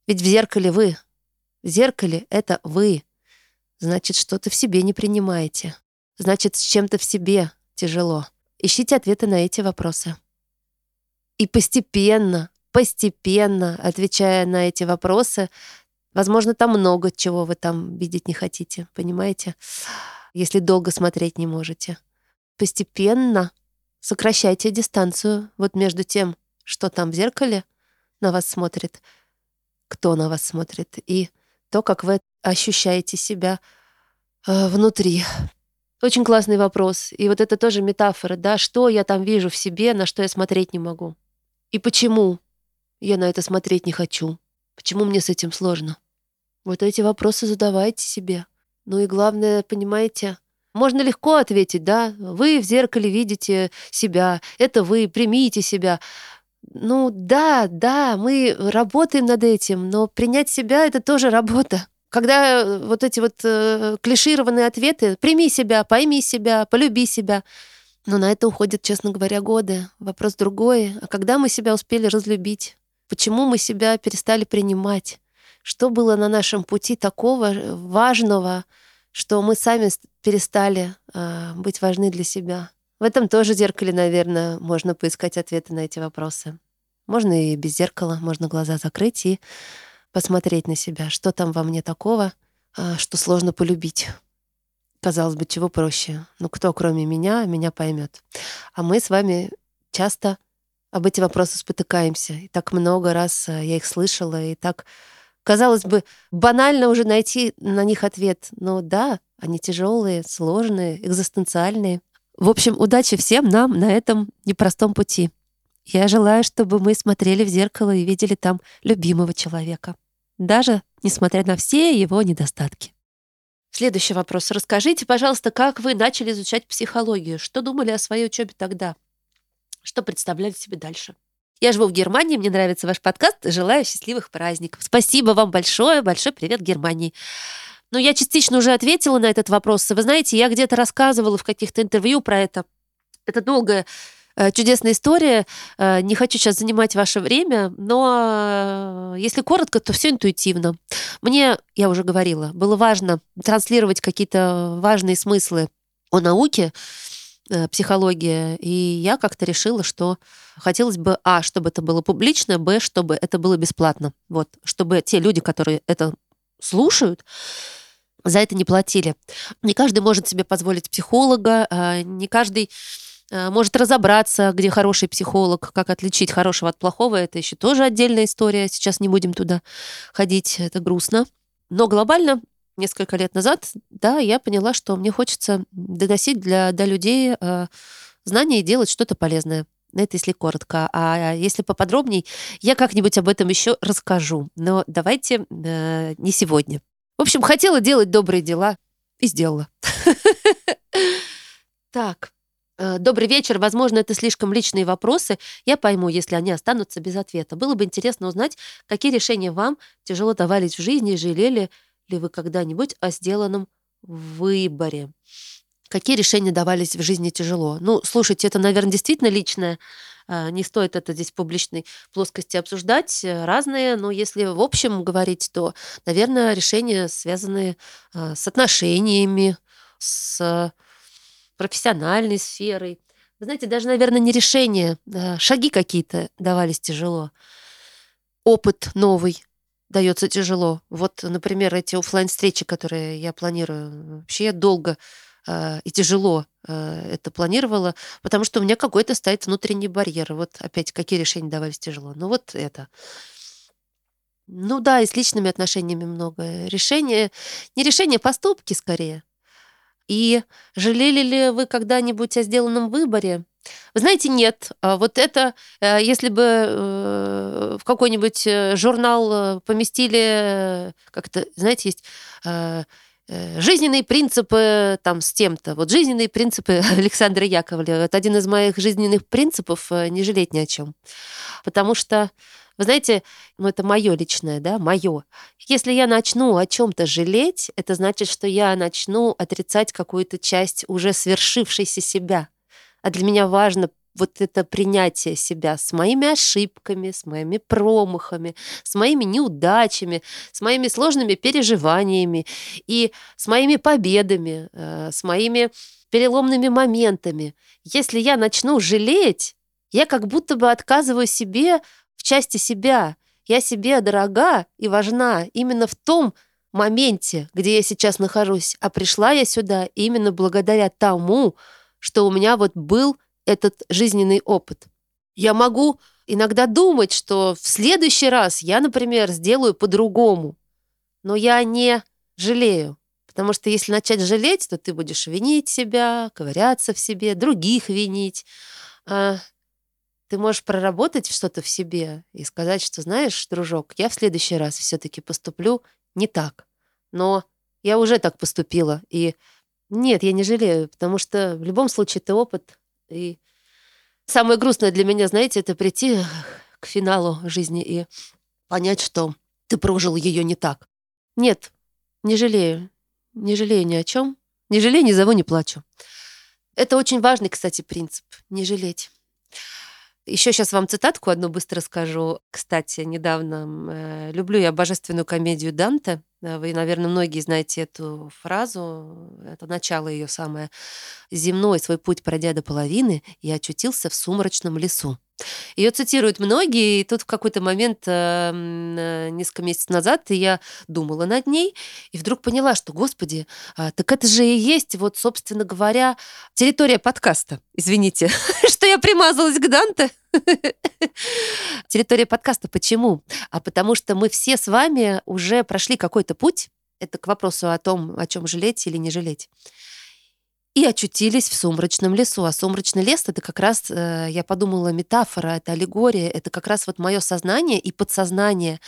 Ведь в зеркале вы. В зеркале это вы. Значит, что-то в себе не принимаете. Значит, с чем-то в себе тяжело. Ищите ответы на эти вопросы. И постепенно, постепенно, отвечая на эти вопросы, возможно, там много чего вы там видеть не хотите, понимаете? Если долго смотреть не можете. Постепенно сокращайте дистанцию вот между тем, что там в зеркале на вас смотрит, кто на вас смотрит, и то, как вы ощущаете себя э, внутри. Очень классный вопрос. И вот это тоже метафора, да, что я там вижу в себе, на что я смотреть не могу. И почему я на это смотреть не хочу? Почему мне с этим сложно? Вот эти вопросы задавайте себе. Ну и главное, понимаете, можно легко ответить, да, вы в зеркале видите себя, это вы, примите себя. Ну да, да, мы работаем над этим, но принять себя — это тоже работа. Когда э, вот эти вот э, клишированные ответы «прими себя», «пойми себя», «полюби себя», но на это уходят, честно говоря, годы. Вопрос другой. А когда мы себя успели разлюбить? Почему мы себя перестали принимать? Что было на нашем пути такого важного, что мы сами перестали э, быть важны для себя? В этом тоже зеркале, наверное, можно поискать ответы на эти вопросы. Можно и без зеркала, можно глаза закрыть и посмотреть на себя, что там во мне такого, а, что сложно полюбить. Казалось бы, чего проще? Ну, кто, кроме меня, меня поймет. А мы с вами часто об эти вопросы спотыкаемся. И так много раз а, я их слышала, и так, казалось бы, банально уже найти на них ответ. Но да, они тяжелые, сложные, экзистенциальные. В общем, удачи всем нам на этом непростом пути. Я желаю, чтобы мы смотрели в зеркало и видели там любимого человека, даже несмотря на все его недостатки. Следующий вопрос. Расскажите, пожалуйста, как вы начали изучать психологию? Что думали о своей учебе тогда? Что представляли себе дальше? Я живу в Германии, мне нравится ваш подкаст. Желаю счастливых праздников. Спасибо вам большое. Большой привет Германии. Ну, я частично уже ответила на этот вопрос. Вы знаете, я где-то рассказывала в каких-то интервью про это. Это долгое Э, чудесная история. Э, не хочу сейчас занимать ваше время, но э, если коротко, то все интуитивно. Мне, я уже говорила, было важно транслировать какие-то важные смыслы о науке, психология, и я как-то решила, что хотелось бы, а, чтобы это было публично, б, чтобы это было бесплатно. Вот, чтобы те люди, которые это слушают, за это не платили. Не каждый может себе позволить психолога, не каждый Э, может разобраться, где хороший психолог, как отличить хорошего от плохого. Это еще тоже отдельная история. Сейчас не будем туда ходить, это грустно. Но глобально, несколько лет назад, да, я поняла, что мне хочется доносить для, до людей э, знания и делать что-то полезное. Это если коротко. А если поподробней, я как-нибудь об этом еще расскажу. Но давайте э, не сегодня. В общем, хотела делать добрые дела и сделала. Так, Э, добрый вечер. Возможно, это слишком личные вопросы. Я пойму, если они останутся без ответа. Было бы интересно узнать, какие решения вам тяжело давались в жизни, жалели ли вы когда-нибудь о сделанном выборе. Какие решения давались в жизни тяжело? Ну, слушайте, это, наверное, действительно личное. А, не стоит это здесь в публичной плоскости обсуждать. Э, разные, но если в общем говорить, то, наверное, решения связаны с отношениями, с профессиональной сферой. Вы знаете, даже, наверное, не решения, а шаги какие-то давались тяжело. Опыт новый дается тяжело. Вот, например, эти офлайн встречи которые я планирую, вообще я долго э, и тяжело э, это планировала, потому что у меня какой-то стоит внутренний барьер. Вот опять, какие решения давались тяжело. Ну вот это. Ну да, и с личными отношениями много. Решения, не решения, а поступки скорее. И жалели ли вы когда-нибудь о сделанном выборе? Вы знаете, нет. А вот это, э, если бы э, в какой-нибудь э, журнал поместили, как-то, знаете, есть жизненные принципы там с тем-то. Вот жизненные принципы Александра Яковлева. Это один из моих жизненных принципов не жалеть ни о чем. Потому что вы знаете, ну это мое личное, да, мое. Если я начну о чем-то жалеть, это значит, что я начну отрицать какую-то часть уже свершившейся себя. А для меня важно вот это принятие себя с моими ошибками, с моими промахами, с моими неудачами, с моими сложными переживаниями и с моими победами, э, с моими переломными моментами. Если я начну жалеть, я как будто бы отказываю себе в части себя. Я себе дорога и важна именно в том моменте, где я сейчас нахожусь. А пришла я сюда именно благодаря тому, что у меня вот был этот жизненный опыт. Я могу иногда думать, что в следующий раз я, например, сделаю по-другому. Но я не жалею. Потому что если начать жалеть, то ты будешь винить себя, ковыряться в себе, других винить. А ты можешь проработать что-то в себе и сказать, что, знаешь, дружок, я в следующий раз все-таки поступлю не так. Но я уже так поступила. И нет, я не жалею, потому что в любом случае это опыт. И самое грустное для меня, знаете, это прийти к финалу жизни и понять, что ты прожил ее не так. Нет, не жалею. Не жалею ни о чем. Не жалею, ни зову, не плачу. Это очень важный, кстати, принцип. Не жалеть. Еще сейчас вам цитатку одну быстро скажу. Кстати, недавно э, люблю я божественную комедию Данте. Вы, наверное, многие знаете эту фразу. Это начало ее самое. «Земной свой путь пройдя до половины, я очутился в сумрачном лесу». Ее цитируют многие, и тут в какой-то момент, э, э, несколько месяцев назад, я думала над ней, и вдруг поняла, что, господи, а, так это же и есть, вот, собственно говоря, территория подкаста. Извините, что я примазалась к Данте. Территория подкаста. Почему? А потому что мы все с вами уже прошли какой-то путь. Это к вопросу о том, о чем жалеть или не жалеть и очутились в сумрачном лесу. А сумрачный лес — это как раз, э, я подумала, метафора, это аллегория, это как раз вот мое сознание и подсознание,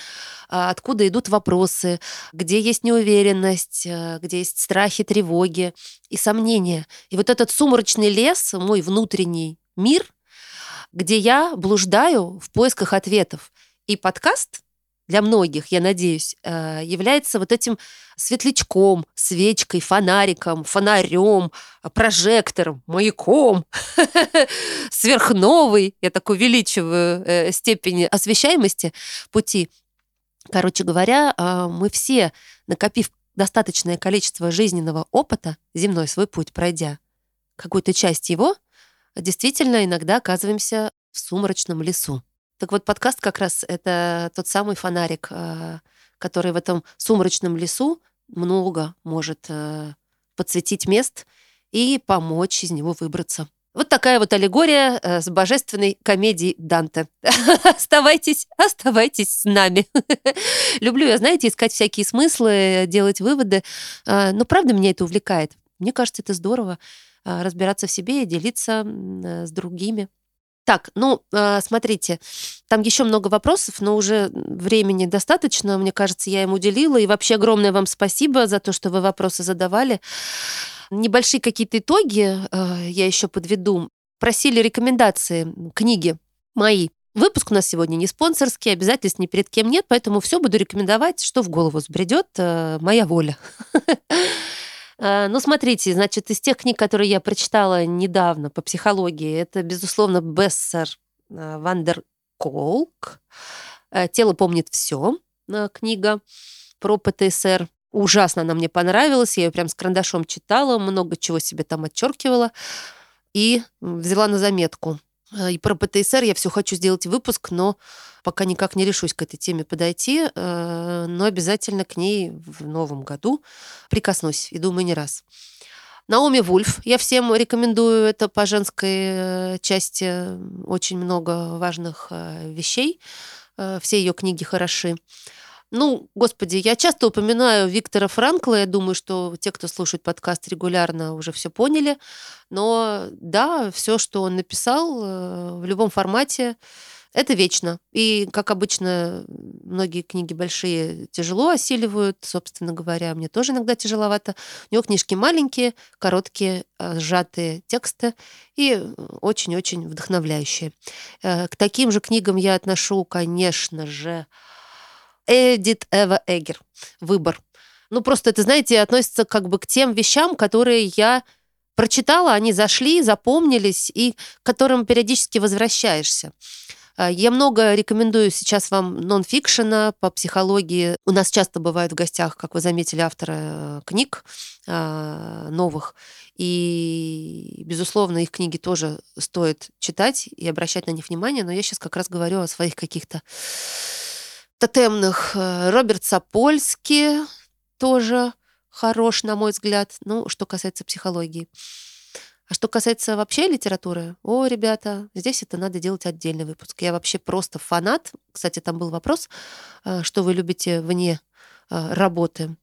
а, откуда идут вопросы, где есть неуверенность, э, где есть страхи, тревоги и сомнения. И вот этот сумрачный лес, мой внутренний мир, где я блуждаю в поисках ответов. И подкаст для многих, я надеюсь, э, является вот этим светлячком, свечкой, фонариком, фонарем, прожектором, маяком, сверхновой, я так увеличиваю э, степень освещаемости пути. Короче говоря, а, мы все, накопив достаточное количество жизненного опыта, земной свой путь пройдя, какую-то часть его, действительно иногда оказываемся в сумрачном лесу. Так вот, подкаст как раз это тот самый фонарик, э, который в этом сумрачном лесу много может э, подсветить мест и помочь из него выбраться. Вот такая вот аллегория э, с божественной комедией Данте. оставайтесь, оставайтесь с нами. Люблю я, знаете, искать всякие смыслы, делать выводы. Но правда меня это увлекает. Мне кажется, это здорово разбираться в себе и делиться с другими. Так, ну, э, смотрите, там еще много вопросов, но уже времени достаточно, мне кажется, я им уделила. И вообще огромное вам спасибо за то, что вы вопросы задавали. Небольшие какие-то итоги э, я еще подведу. Просили рекомендации книги мои. Выпуск у нас сегодня не спонсорский, обязательств ни перед кем нет, поэтому все буду рекомендовать, что в голову взбредет, э, моя воля. Э, ну, смотрите, значит, из тех книг, которые я прочитала недавно по психологии, это, безусловно, Бессер э, Вандер Колк. «Тело помнит все» книга про ПТСР. Ужасно она мне понравилась, я ее прям с карандашом читала, много чего себе там отчеркивала и взяла на заметку. Э, и про ПТСР я все хочу сделать выпуск, но пока никак не решусь к этой теме подойти, э, но обязательно к ней в новом году прикоснусь, и думаю, не раз. Наоми Вульф. Я всем рекомендую это по женской э, части. Очень много важных вещей. Все ее книги хороши. Ну, господи, я часто упоминаю Виктора Франкла. Я думаю, что те, кто слушает подкаст регулярно, уже все поняли. Но да, все, что он написал э, в любом формате, это вечно. И, как обычно, многие книги большие тяжело осиливают, собственно говоря, мне тоже иногда тяжеловато. У него книжки маленькие, короткие, э, сжатые тексты и очень-очень вдохновляющие. Э, к таким же книгам я отношу, конечно же, Эдит Эва Эгер. Выбор. Ну, просто это, знаете, относится как бы к тем вещам, которые я прочитала, они зашли, запомнились, и к которым периодически возвращаешься. А, я много рекомендую сейчас вам нон-фикшена по психологии. У нас часто бывают в гостях, как вы заметили, авторы э, книг а, новых. И, безусловно, их книги тоже стоит читать и обращать на них внимание. Но я сейчас как раз говорю о своих каких-то тотемных э, Роберт Сапольский тоже хорош, на мой взгляд. Ну, что касается психологии. А что касается вообще литературы, о, ребята, здесь это надо делать отдельный выпуск. Я вообще просто фанат. Кстати, там был вопрос, э, что вы любите вне э, работы.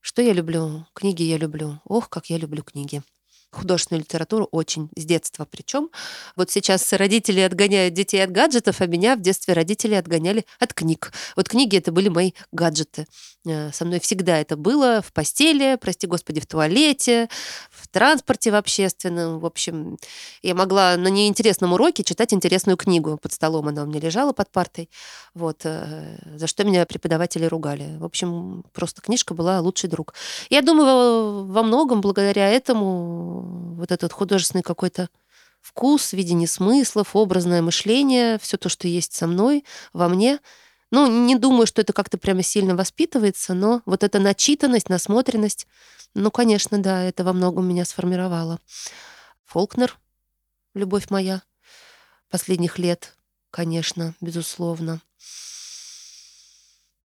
Что я люблю? Книги я люблю. Ох, как я люблю книги художественную литературу очень, с детства причем. Вот сейчас родители отгоняют детей от гаджетов, а меня в детстве родители отгоняли от книг. Вот книги это были мои гаджеты. Э, со мной всегда это было в постели, прости господи, в туалете, в транспорте в общественном. В общем, я могла на неинтересном уроке читать интересную книгу. Под столом она у меня лежала под партой. Вот, э, за что меня преподаватели ругали. В общем, просто книжка была лучший друг. Я думаю, во многом благодаря этому вот этот художественный какой-то вкус, видение смыслов, образное мышление, все то, что есть со мной, во мне. Ну, не думаю, что это как-то прямо сильно воспитывается, но вот эта начитанность, насмотренность, ну, конечно, да, это во многом меня сформировало. Фолкнер, любовь моя, последних лет, конечно, безусловно.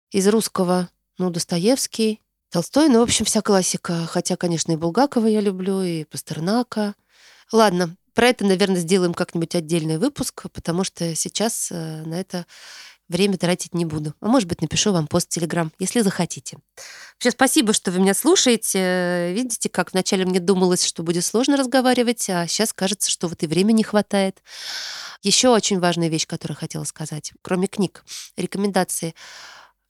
Из русского, ну, Достоевский, Толстой, ну, в общем, вся классика. Хотя, конечно, и Булгакова я люблю, и Пастернака. Ладно, про это, наверное, сделаем как-нибудь отдельный выпуск, потому что сейчас э, на это время тратить не буду. А может быть, напишу вам пост в Телеграм, если захотите. Вообще, спасибо, что вы меня слушаете. Видите, как вначале мне думалось, что будет сложно разговаривать, а сейчас кажется, что вот и времени не хватает. Еще очень важная вещь, которую хотела сказать, кроме книг, рекомендации –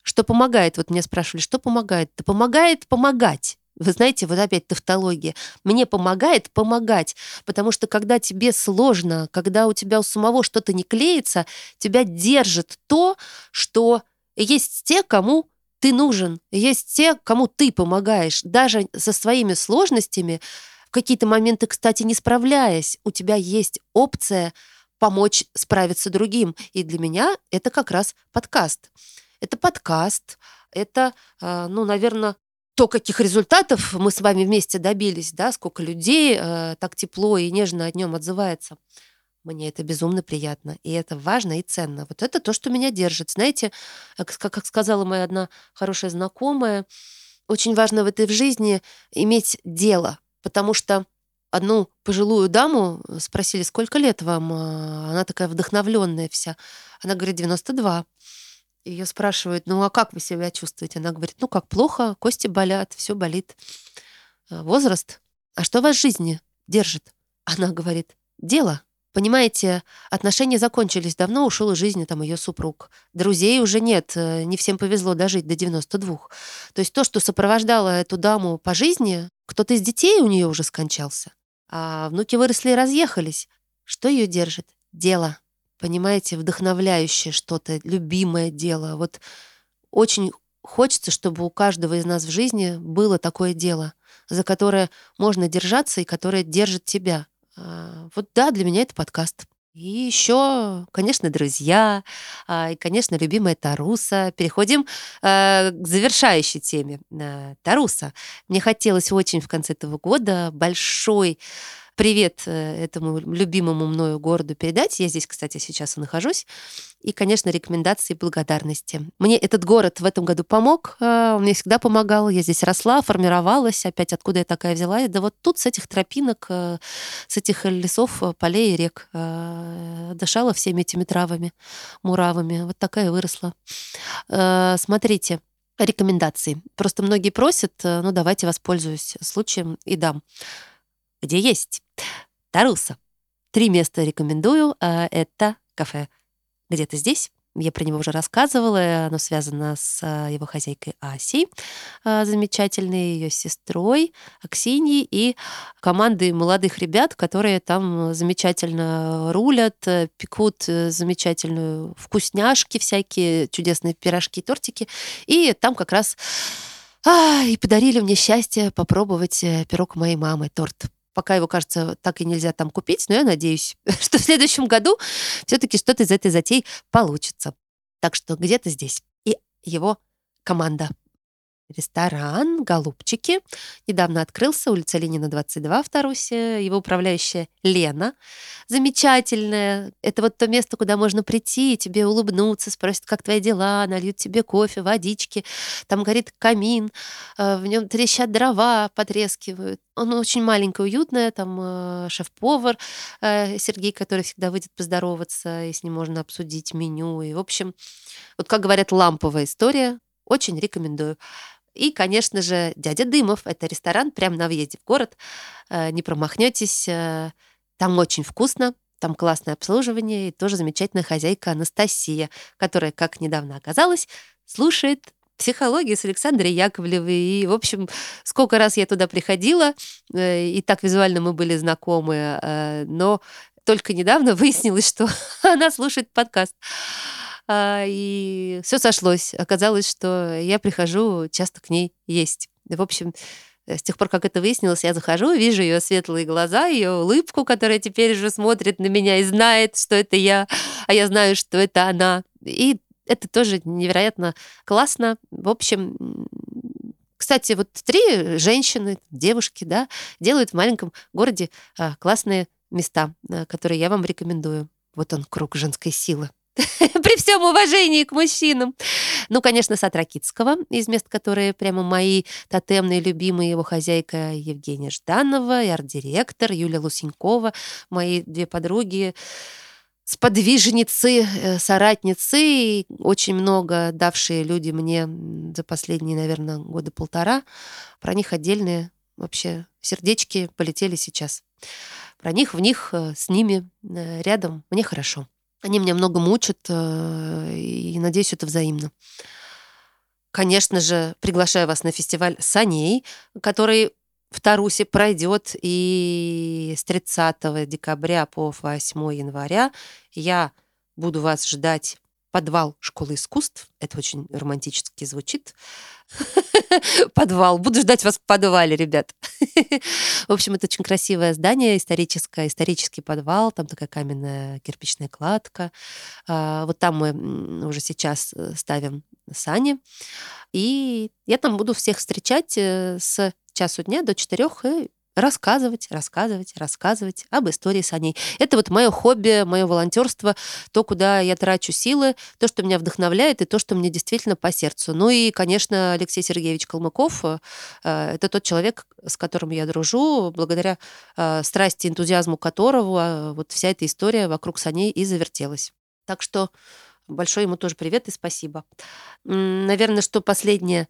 что помогает? Вот меня спрашивали, что помогает? Да помогает помогать. Вы знаете, вот опять тавтология. Мне помогает помогать, потому что когда тебе сложно, когда у тебя у самого что-то не клеится, тебя держит то, что есть те, кому ты нужен, есть те, кому ты помогаешь. Даже со своими сложностями, в какие-то моменты, кстати, не справляясь, у тебя есть опция помочь справиться другим. И для меня это как раз подкаст. Это подкаст, это, а, ну, наверное, то, каких результатов мы с вами вместе добились, да, сколько людей э, так тепло и нежно о нем отзывается. Мне это безумно приятно, и это важно и ценно. Вот это то, что меня держит. Знаете, как, сказала моя одна хорошая знакомая, очень важно в этой жизни иметь дело, потому что одну пожилую даму спросили, сколько лет вам? Она такая вдохновленная вся. Она говорит, 92. Ее спрашивают, ну а как вы себя чувствуете? Она говорит, ну как плохо, кости болят, все болит. «Э, возраст. А что вас в жизни держит? Она говорит, дело. Понимаете, отношения закончились давно, ушел из жизни там ее супруг. Друзей уже нет, э, не всем повезло дожить до 92. То есть то, что сопровождало эту даму по жизни, кто-то из детей у нее уже скончался, а внуки выросли и разъехались. Что ее держит? Дело. Понимаете, вдохновляющее что-то, любимое дело. Вот очень хочется, чтобы у каждого из нас в жизни было такое дело, за которое можно держаться и которое держит тебя. А, вот да, для меня это подкаст. И еще, конечно, друзья, а, и, конечно, любимая Таруса. Переходим э, к завершающей теме. Э, Таруса. Мне хотелось очень в конце этого года большой привет э, этому любимому мною городу передать. Я здесь, кстати, сейчас и нахожусь. И, конечно, рекомендации и благодарности. Мне этот город в этом году помог, э, он мне всегда помогал. Я здесь росла, формировалась. Опять откуда я такая взяла? Да вот тут с этих тропинок, э, с этих лесов, полей и рек дышала всеми этими травами, муравами. Вот такая выросла. Смотрите, рекомендации. Просто многие просят, ну давайте воспользуюсь случаем и дам где есть Таруса. Три места рекомендую. А, это кафе где-то здесь. Я про него уже рассказывала. Оно связано с а, его хозяйкой Асей, а, замечательной ее сестрой Аксиньей и командой молодых ребят, которые там замечательно рулят, э, пекут э, замечательную вкусняшки всякие, чудесные пирожки, тортики. И там как раз а, и подарили мне счастье попробовать э, пирог моей мамы, торт Пока его, кажется, так и нельзя там купить, но я надеюсь, что в следующем году все-таки что-то из этой затеи получится. Так что где-то здесь. И его команда. Ресторан «Голубчики» недавно открылся, улица Ленина, 22 в Тарусе. Его управляющая Лена, замечательная. Это вот то место, куда можно прийти, и тебе улыбнуться, спросят, как твои дела, нальют тебе кофе, водички. Там горит камин, э, в нем трещат дрова, потрескивают. Он очень маленький, уютный, там э, шеф-повар э, Сергей, который всегда выйдет поздороваться, и с ним можно обсудить меню. И, в общем, вот как говорят, ламповая история. Очень рекомендую. И, конечно же, «Дядя Дымов» — это ресторан прямо на въезде в город. Э, не промахнетесь. Э, там очень вкусно, там классное обслуживание и тоже замечательная хозяйка Анастасия, которая, как недавно оказалось, слушает психологию с Александрой Яковлевой. И, в общем, сколько раз я туда приходила, э, и так визуально мы были знакомы, но только недавно выяснилось, что она слушает подкаст. А, и все сошлось. Оказалось, что я прихожу часто к ней есть. В общем, с тех пор, как это выяснилось, я захожу, вижу ее светлые глаза, ее улыбку, которая теперь уже смотрит на меня и знает, что это я, а я знаю, что это она. И это тоже невероятно классно. В общем, кстати, вот три женщины, девушки, да, делают в маленьком городе а, классные места, а, которые я вам рекомендую. Вот он, круг женской силы. Всем уважении к мужчинам. Ну, конечно, Сатракитского, из мест, которые прямо мои тотемные, любимые, его хозяйка Евгения Жданова и арт-директор Юлия Лусенькова, мои две подруги, сподвижницы, э, соратницы, и очень много давшие люди мне за последние, наверное, года полтора. Про них отдельные вообще сердечки полетели сейчас. Про них, в них, э, с ними, э, рядом мне хорошо. Они меня много мучат, э, и надеюсь, это взаимно. Конечно же, приглашаю вас на фестиваль «Саней», который в Тарусе пройдет и с 30 декабря по 8 января. Я буду вас ждать подвал школы искусств. Это очень романтически звучит. Подвал. Буду ждать вас в подвале, ребят. В общем, это очень красивое здание, историческое, исторический подвал. Там такая каменная кирпичная кладка. А, вот там мы уже сейчас э, ставим сани. И я там буду всех встречать э, с часу дня до четырех и рассказывать, рассказывать, рассказывать об истории саней. Это вот мое хобби, мое волонтерство, то, куда я трачу силы, то, что меня вдохновляет, и то, что мне действительно по сердцу. Ну и, конечно, Алексей Сергеевич Калмыков э, это тот человек, с которым я дружу, благодаря э, страсти, энтузиазму которого э, вот вся эта история вокруг саней и завертелась. Так что большой ему тоже привет и спасибо. Наверное, что последнее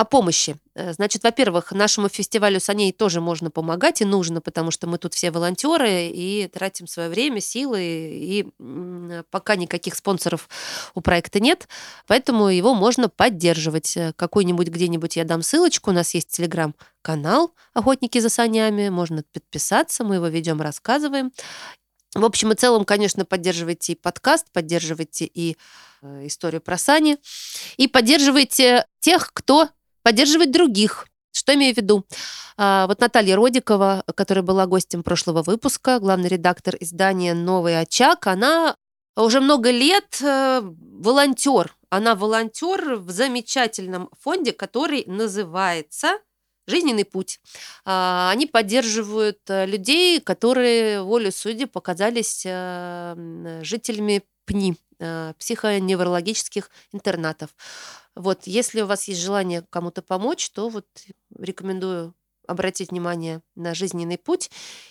о помощи. Э, значит, во-первых, нашему фестивалю саней тоже можно помогать и нужно, потому что мы тут все волонтеры и тратим свое время, силы, и пока никаких спонсоров у проекта нет, поэтому его можно поддерживать. Э, какой-нибудь где-нибудь я дам ссылочку, у нас есть телеграм-канал «Охотники за санями», можно подписаться, мы его ведем, рассказываем. В общем и целом, конечно, поддерживайте и подкаст, поддерживайте и э, историю про сани, и поддерживайте тех, кто поддерживать других. Что имею в виду? А, вот Наталья Родикова, которая была гостем прошлого выпуска, главный редактор издания «Новый очаг», она уже много лет э, волонтер. Она волонтер в замечательном фонде, который называется «Жизненный путь». А, они поддерживают э, людей, которые волю судьи показались э, жителями ПНИ, психоневрологических интернатов. Вот, если у вас есть желание кому-то помочь, то вот рекомендую обратить внимание на жизненный путь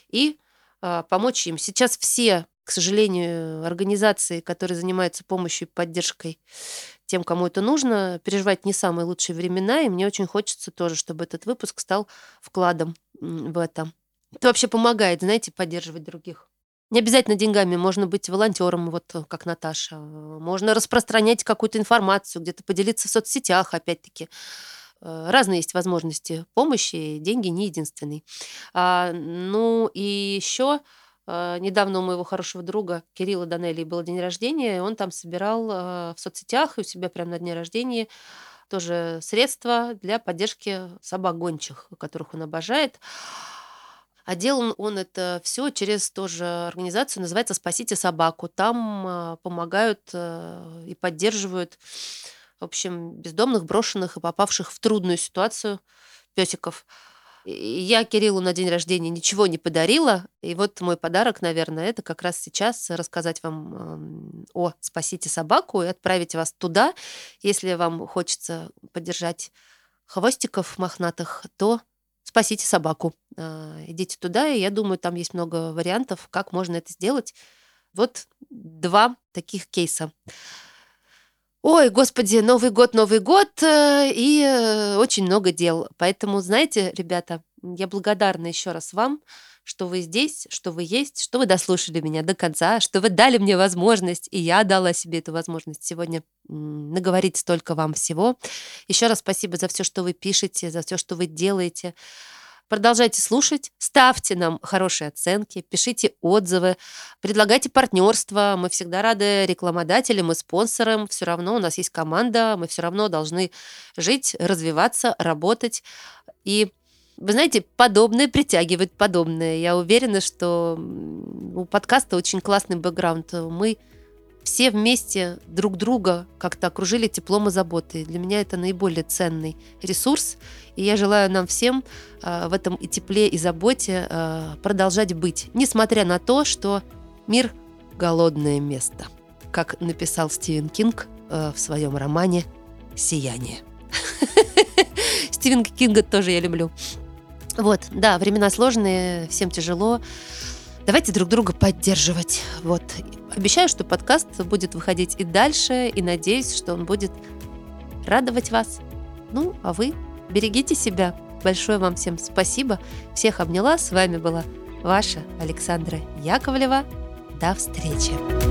и э, помочь им. Сейчас все, к сожалению, организации, которые занимаются помощью и поддержкой тем, кому это нужно, переживать не самые лучшие времена, и мне очень хочется тоже, чтобы этот выпуск стал вкладом в это. Это вообще помогает, знаете, поддерживать других. Не обязательно деньгами, можно быть волонтером, вот э, как Наташа. Можно распространять какую-то информацию, где-то поделиться в соцсетях, опять-таки. Э, разные есть возможности помощи, деньги не единственный. А, ну и еще а, недавно у моего хорошего друга Кирилла Данелли был день рождения, и он там собирал в соцсетях и у себя прямо на дне рождения тоже средства для поддержки собак гончих, которых он обожает. А делал он это все через тоже организацию, называется «Спасите собаку». Там а, помогают э, и поддерживают, в общем, бездомных, брошенных и попавших в трудную ситуацию песиков. Я Кириллу на день рождения ничего не подарила. И вот мой подарок, наверное, это как раз сейчас рассказать вам о «Спасите собаку» и отправить вас туда. Если вам хочется поддержать хвостиков мохнатых, то спасите собаку. А, идите туда, и я думаю, там есть много вариантов, как можно это сделать. Вот два таких кейса. Ой, господи, Новый год, Новый год, э, и э, очень много дел. Поэтому, знаете, ребята, я благодарна еще раз вам, что вы здесь, что вы есть, что вы дослушали меня до конца, что вы дали мне возможность, и я дала себе эту возможность сегодня наговорить столько вам всего. Еще раз спасибо за все, что вы пишете, за все, что вы делаете. Продолжайте слушать, ставьте нам хорошие оценки, пишите отзывы, предлагайте партнерство. Мы всегда рады рекламодателям и спонсорам. Все равно у нас есть команда, мы все равно должны жить, развиваться, работать. И вы знаете, подобное притягивает подобное. Я уверена, что у подкаста очень классный бэкграунд. Мы все вместе друг друга как-то окружили теплом и заботой. Для меня это наиболее ценный ресурс. И я желаю нам всем э, в этом и тепле, и заботе э, продолжать быть, несмотря на то, что мир – голодное место, как написал Стивен Кинг э, в своем романе «Сияние». Стивен Кинга тоже я люблю. Вот, да, времена сложные, всем тяжело. Давайте друг друга поддерживать. Вот. Обещаю, что подкаст будет выходить и дальше, и надеюсь, что он будет радовать вас. Ну, а вы берегите себя. Большое вам всем спасибо. Всех обняла. С вами была ваша Александра Яковлева. До встречи.